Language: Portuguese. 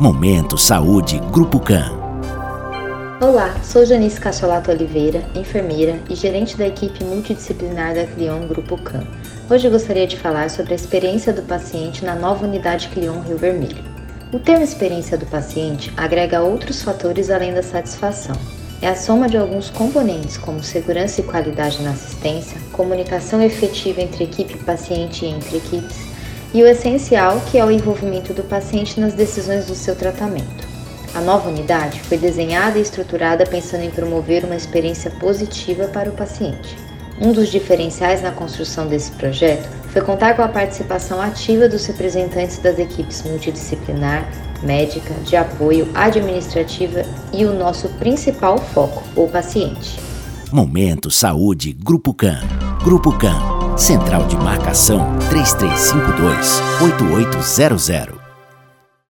Momento Saúde Grupo CAM. Olá, sou Janice Cacholato Oliveira, enfermeira e gerente da equipe multidisciplinar da Clion Grupo CAM. Hoje gostaria de falar sobre a experiência do paciente na nova unidade Clion Rio Vermelho. O termo experiência do paciente agrega outros fatores além da satisfação. É a soma de alguns componentes, como segurança e qualidade na assistência, comunicação efetiva entre equipe e paciente e entre equipes, e o essencial, que é o envolvimento do paciente nas decisões do seu tratamento. A nova unidade foi desenhada e estruturada pensando em promover uma experiência positiva para o paciente. Um dos diferenciais na construção desse projeto foi contar com a participação ativa dos representantes das equipes multidisciplinar, médica, de apoio, administrativa e o nosso principal foco, o paciente. Momento Saúde Grupo CAM. Grupo CAM Central de Marcação 3352 8800.